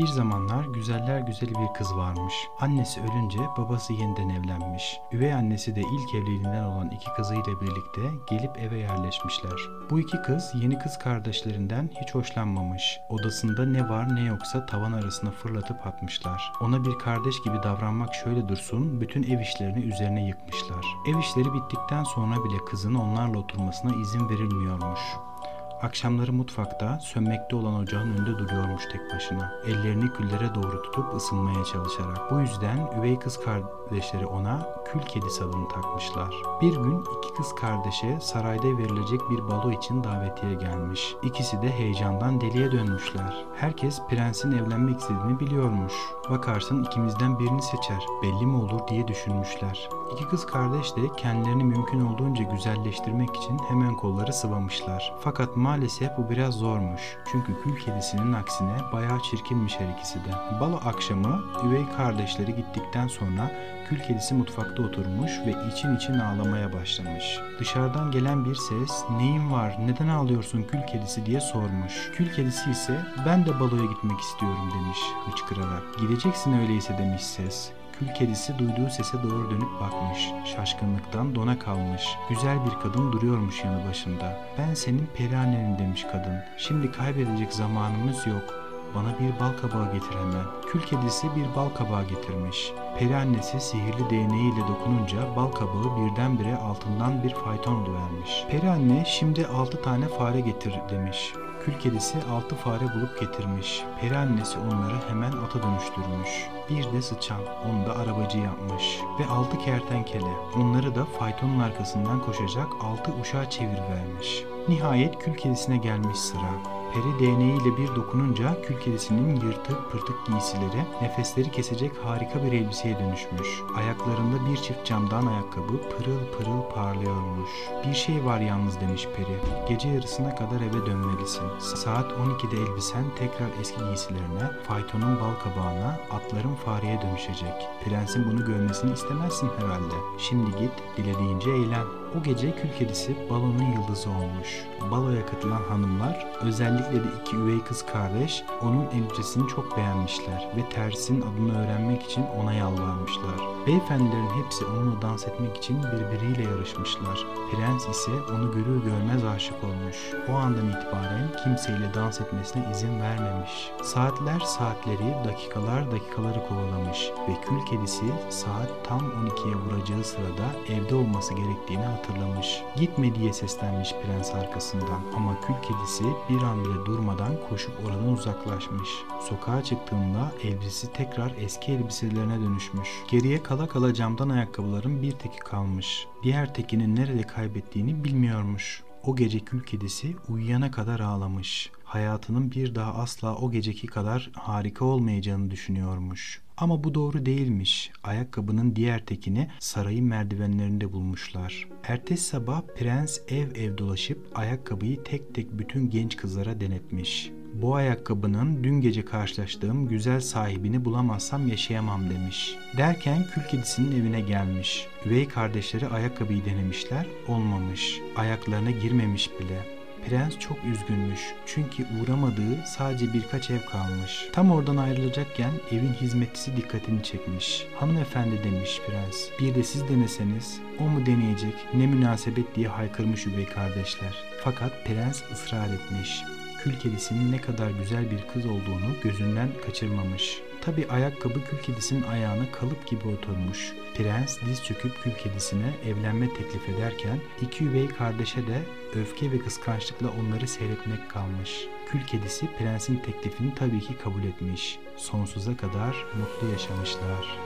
Bir zamanlar güzeller güzeli bir kız varmış. Annesi ölünce babası yeniden evlenmiş. Üvey annesi de ilk evliliğinden olan iki kızıyla birlikte gelip eve yerleşmişler. Bu iki kız yeni kız kardeşlerinden hiç hoşlanmamış. Odasında ne var ne yoksa tavan arasına fırlatıp atmışlar. Ona bir kardeş gibi davranmak şöyle dursun, bütün ev işlerini üzerine yıkmışlar. Ev işleri bittikten sonra bile kızın onlarla oturmasına izin verilmiyormuş. Akşamları mutfakta sönmekte olan ocağın önünde duruyormuş tek başına. Ellerini küllere doğru tutup ısınmaya çalışarak. Bu yüzden üvey kız kardeşleri ona kül kedisi adını takmışlar. Bir gün iki kız kardeşe sarayda verilecek bir balo için davetiye gelmiş. İkisi de heyecandan deliye dönmüşler. Herkes prensin evlenmek istediğini biliyormuş. Bakarsın ikimizden birini seçer. Belli mi olur diye düşünmüşler. İki kız kardeş de kendilerini mümkün olduğunca güzelleştirmek için hemen kolları sıvamışlar. Fakat maalesef bu biraz zormuş. Çünkü kül kedisinin aksine bayağı çirkinmiş her ikisi de. Balo akşamı üvey kardeşleri gittikten sonra kül kedisi mutfakta oturmuş ve için için ağlamaya başlamış. Dışarıdan gelen bir ses neyin var neden ağlıyorsun kül kedisi diye sormuş. Kül kedisi ise ben de baloya gitmek istiyorum demiş hıçkırarak. Gideceksin öyleyse demiş ses. Kül kedisi duyduğu sese doğru dönüp bakmış. Şaşkınlıktan dona kalmış. Güzel bir kadın duruyormuş yanı başında. Ben senin peri annenin demiş kadın. Şimdi kaybedecek zamanımız yok. Bana bir bal kabağı getir hemen. Kül kedisi bir bal kabağı getirmiş. Peri annesi sihirli değneğiyle dokununca bal kabağı birdenbire altından bir fayton vermiş. Peri anne şimdi altı tane fare getir demiş. Kül kedisi altı fare bulup getirmiş. Peri annesi onları hemen ata dönüştürmüş. Bir de sıçan, onu da arabacı yapmış. Ve altı kertenkele, onları da faytonun arkasından koşacak altı uşağa çevirivermiş. Nihayet kül kedisine gelmiş sıra. Peri değneğiyle bir dokununca kül kedisinin yırtık pırtık giysileri nefesleri kesecek harika bir elbiseye dönüşmüş. Ayaklarında bir çift camdan ayakkabı pırıl pırıl parlıyormuş. Bir şey var yalnız demiş peri. Gece yarısına kadar eve dönmelisin. Saat 12'de elbisen tekrar eski giysilerine, faytonun bal kabağına, atların fareye dönüşecek. Prensin bunu görmesini istemezsin herhalde. Şimdi git, dilediğince eğlen. O gece kül kedisi balonun yıldızı olmuş. Baloya katılan hanımlar, özellikle de iki üvey kız kardeş, onun elbisesini çok beğenmişler ve tersin adını öğrenmek için ona yalvarmışlar. Beyefendilerin hepsi onunla dans etmek için birbiriyle yarışmışlar. Prens ise onu görür görmez aşık olmuş. O andan itibaren kimseyle dans etmesine izin vermemiş. Saatler saatleri, dakikalar dakikaları kovalamış ve kül kedisi saat tam 12'ye vuracağı sırada evde olması gerektiğini hatırlamış. Gitme diye seslenmiş prens arkasından ama kül kedisi bir an bile durmadan koşup oradan uzaklaşmış. Sokağa çıktığında elbisesi tekrar eski elbiselerine dönüşmüş. Geriye kala kala camdan ayakkabıların bir teki kalmış. Diğer tekini nerede kaybettiğini bilmiyormuş. O gece kül kedisi uyuyana kadar ağlamış. Hayatının bir daha asla o geceki kadar harika olmayacağını düşünüyormuş. Ama bu doğru değilmiş. Ayakkabının diğer tekini sarayın merdivenlerinde bulmuşlar. Ertesi sabah prens ev ev dolaşıp ayakkabıyı tek tek bütün genç kızlara denetmiş. Bu ayakkabının dün gece karşılaştığım güzel sahibini bulamazsam yaşayamam demiş. Derken kül kedisinin evine gelmiş. Üvey kardeşleri ayakkabıyı denemişler, olmamış. Ayaklarına girmemiş bile. Prens çok üzgünmüş çünkü uğramadığı sadece birkaç ev kalmış. Tam oradan ayrılacakken evin hizmetçisi dikkatini çekmiş. Hanımefendi demiş prens. Bir de siz deneseniz o mu deneyecek ne münasebet diye haykırmış üvey kardeşler. Fakat prens ısrar etmiş. Kül kedisinin ne kadar güzel bir kız olduğunu gözünden kaçırmamış. Tabi ayakkabı kül kedisinin ayağına kalıp gibi oturmuş. Prens diz çöküp kül kedisine evlenme teklif ederken iki üvey kardeşe de öfke ve kıskançlıkla onları seyretmek kalmış. Kül kedisi prensin teklifini tabii ki kabul etmiş. Sonsuza kadar mutlu yaşamışlar.